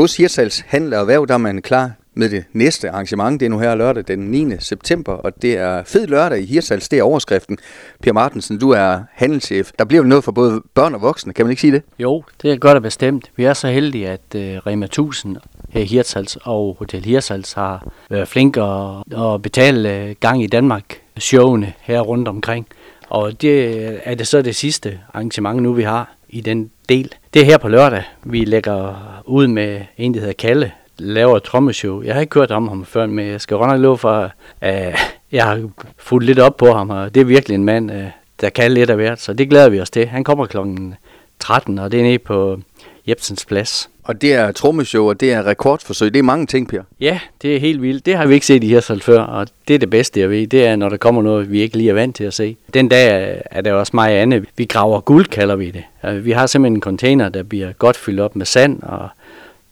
Hos Hirtshals Handel og Erhverv, der er man klar med det næste arrangement. Det er nu her lørdag den 9. september, og det er fed lørdag i Hirtshals. Det er overskriften. Per Martensen, du er handelschef. Der bliver vel noget for både børn og voksne, kan man ikke sige det? Jo, det er godt og bestemt. Vi er så heldige, at uh, Rema 1000 her i Hirtshals og Hotel Hirtshals har været flinke at, at betale øh, gang i Danmark showene her rundt omkring. Og det øh, er det så det sidste arrangement nu, vi har i den del. Det er her på lørdag, vi lægger ud med en, der hedder Kalle, laver et trommeshow. Jeg har ikke hørt om ham før, men jeg skal godt nok love for, at jeg har fulgt lidt op på ham, og det er virkelig en mand, øh, der kan lidt af hvert, så det glæder vi os til. Han kommer klokken 13, og det er nede på Jebsens Plads. Og det er trommeshow, og det er rekordforsøg. Det er mange ting, Per. Ja, det er helt vildt. Det har vi ikke set i Hirsal før, og det er det bedste, jeg ved. Det er, når der kommer noget, vi ikke lige er vant til at se. Den dag er der også mig og Anne. Vi graver guld, kalder vi det. Altså, vi har simpelthen en container, der bliver godt fyldt op med sand, og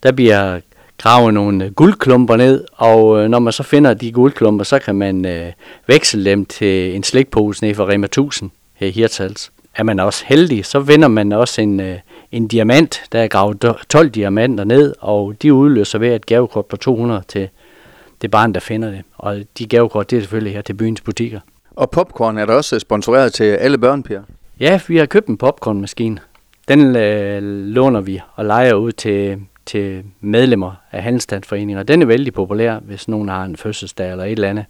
der bliver grave nogle guldklumper ned, og øh, når man så finder de guldklumper, så kan man øh, veksle dem til en slikpose ned fra Rema 1000 her i Hirtals. Er man også heldig, så vinder man også en, øh, en diamant, der er gravet 12 diamanter ned, og de udløser ved et gavekort på 200 til det barn, der finder det. Og de gavekort, det er selvfølgelig her til byens butikker. Og popcorn er der også sponsoreret til alle børn, Per? Ja, vi har købt en popcornmaskine. Den øh, låner vi og leger ud til, til medlemmer af handelsstandsforeninger. Den er vældig populær, hvis nogen har en fødselsdag eller et eller andet.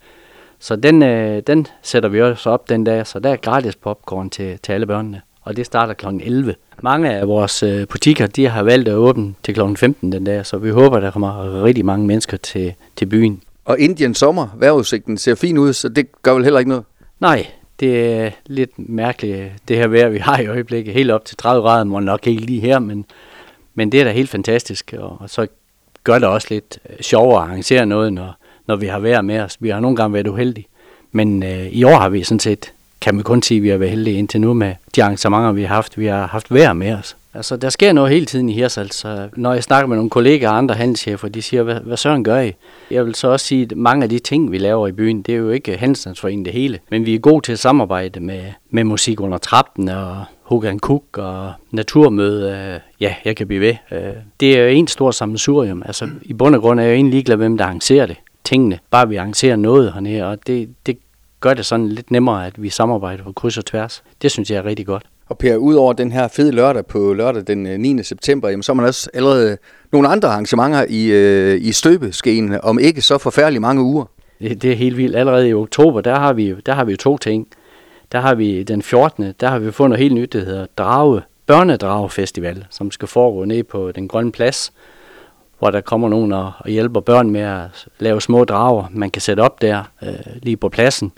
Så den, øh, den sætter vi også op den dag, så der er gratis popcorn til, til alle børnene. Og det starter kl. 11. Mange af vores øh, butikker, de har valgt at åbne til kl. 15 den dag, så vi håber, der kommer rigtig mange mennesker til, til byen. Og Indiens sommer, vejrudsigten ser fin ud, så det gør vel heller ikke noget? Nej, det er lidt mærkeligt, det her vejr, vi har i øjeblikket. Helt op til 30 grader, må nok ikke lige her, men, men det er da helt fantastisk. Og så gør det også lidt øh, sjovere at arrangere noget, når, når vi har været med os. Vi har nogle gange været uheldige, men øh, i år har vi sådan set kan man kun sige, at vi har været heldige indtil nu med de arrangementer, vi har haft. Vi har haft vejr med os. Altså, der sker noget hele tiden i Hirsals. Så når jeg snakker med nogle kollegaer og andre handelschefer, de siger, hvad, hvad søren gør I? Jeg vil så også sige, at mange af de ting, vi laver i byen, det er jo ikke handelsstandsforeningen det hele. Men vi er gode til at samarbejde med, med musik under trappen og Hogan Cook og naturmøde. Øh, ja, jeg kan blive ved. Øh, det er jo en stor sammensurium. Altså, i bund og grund er jeg jo egentlig ligeglad, hvem der arrangerer det. Tingene. Bare vi arrangerer noget hernede, og det, det gør det sådan lidt nemmere, at vi samarbejder på kryds og tværs. Det synes jeg er rigtig godt. Og Per, udover den her fede lørdag på lørdag den 9. Øh, september, jamen, så har man også allerede nogle andre arrangementer i, øh, i støbeskeen, om ikke så forfærdeligt mange uger. Det, det er helt vildt. Allerede i oktober, der har vi, der har vi to ting. Der har vi den 14. Der har vi fundet noget helt nyt, der hedder Drage, Børnedragefestival, som skal foregå ned på den grønne plads, hvor der kommer nogen og, og hjælper børn med at lave små drager, man kan sætte op der øh, lige på pladsen.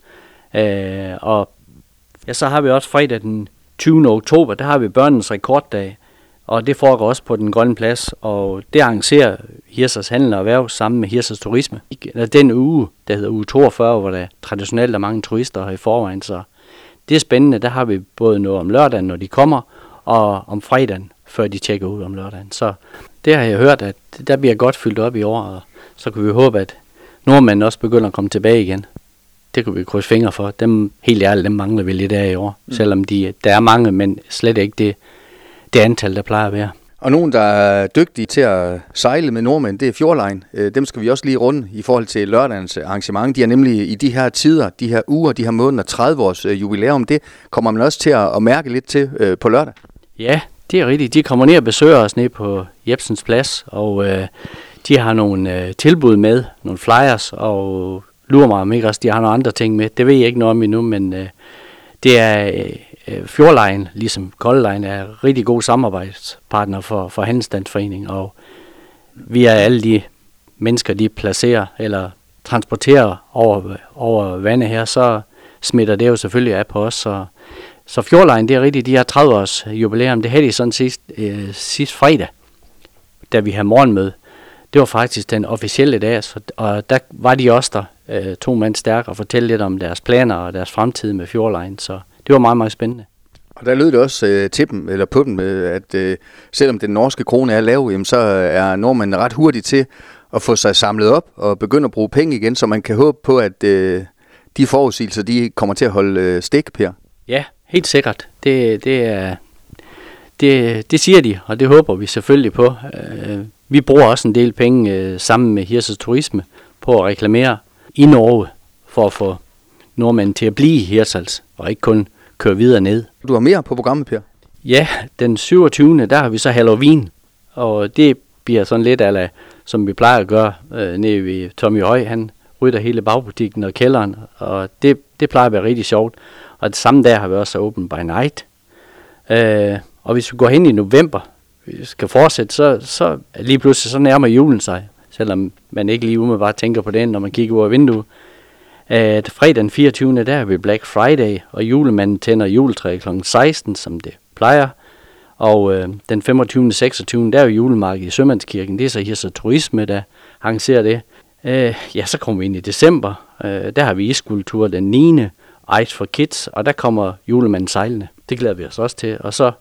Øh, og ja, så har vi også fredag den 20. oktober, der har vi børnenes rekorddag, og det foregår også på den grønne plads, og det arrangerer Hirsers Handel og Erhverv sammen med Hirsers Turisme. Den uge, der hedder uge 42, hvor der traditionelt er mange turister her i forvejen, så det er spændende. Der har vi både noget om lørdagen, når de kommer, og om fredagen, før de tjekker ud om lørdagen. Så det har jeg hørt, at der bliver godt fyldt op i år, og så kan vi håbe, at nordmændene også begynder at komme tilbage igen det kunne vi krydse fingre for. Dem, helt ærligt, dem mangler vi lidt af i år. Mm. Selvom de, der er mange, men slet ikke det, det antal, der plejer at være. Og nogen, der er dygtige til at sejle med nordmænd, det er Fjordline. Øh, dem skal vi også lige runde i forhold til lørdagens arrangement. De er nemlig i de her tider, de her uger, de her måneder, 30 års øh, jubilæum. Det kommer man også til at mærke lidt til øh, på lørdag. Ja, det er rigtigt. De kommer ned og besøger os ned på Jebsens Plads, og øh, de har nogle øh, tilbud med, nogle flyers, og lurer mig om ikke også, de har nogle andre ting med. Det ved jeg ikke noget om endnu, men øh, det er øh, øh Fjordlejen, ligesom Koldlejen, er rigtig god samarbejdspartner for, for Handelsstandsforeningen, og vi er alle de mennesker, de placerer eller transporterer over, over vandet her, så smitter det jo selvfølgelig af på os. Så, så Fjordlejen, det er rigtigt, de har 30 års jubilæum. Det havde de sådan sidst, øh, sidst fredag, da vi havde morgenmøde. Det var faktisk den officielle dag, og der var de også der, øh, to mand stærk og fortælle lidt om deres planer og deres fremtid med Fjordline. Så det var meget, meget spændende. Og der lød det også øh, til dem, eller på dem, øh, at øh, selvom den norske krone er lav, jamen, så er nordmændene ret hurtigt til at få sig samlet op og begynde at bruge penge igen, så man kan håbe på, at øh, de forudsigelser, de kommer til at holde øh, stik, Per. Ja, helt sikkert. Det, det, er, det, det siger de, og det håber vi selvfølgelig på. Øh, vi bruger også en del penge øh, sammen med Hirses Turisme på at reklamere i Norge for at få nordmænd til at blive i Hirsals og ikke kun køre videre ned. Du har mere på programmet, Per? Ja, den 27. der har vi så Halloween, og det bliver sådan lidt af, som vi plejer at gøre øh, nede ved Tommy Høj. Han rydder hele bagbutikken og kælderen, og det, det plejer at være rigtig sjovt. Og det samme der har vi også Open by Night. Øh, og hvis vi går hen i november, vi skal fortsætte, så, så lige pludselig så nærmer julen sig, selvom man ikke lige umiddelbart tænker på den, når man kigger ud af vinduet. At fredag den 24. der er vi Black Friday, og julemanden tænder juletræet kl. 16, som det plejer. Og øh, den 25. 26. der er jo julemarked i Sømandskirken. Det er så her så turisme, der arrangerer det. Øh, ja, så kommer vi ind i december. Øh, der har vi iskultur den 9. Ice for Kids, og der kommer julemanden sejlende. Det glæder vi os også til. Og så,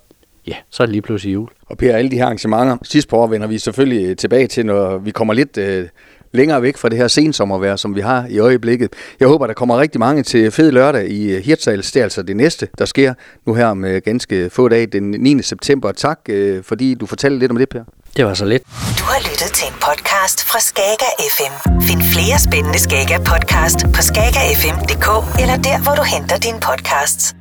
ja, så er det lige pludselig jul. Og Per, alle de her arrangementer, sidst på år vender vi selvfølgelig øh, tilbage til, når vi kommer lidt øh, længere væk fra det her sensommervejr, som vi har i øjeblikket. Jeg håber, der kommer rigtig mange til fed lørdag i øh, Hirtshals. Det er altså det næste, der sker nu her med øh, ganske få dage den 9. september. Tak, øh, fordi du fortalte lidt om det, Per. Det var så lidt. Du har lyttet til en podcast fra Skager FM. Find flere spændende Skager podcast på skagerfm.dk eller der, hvor du henter dine podcasts.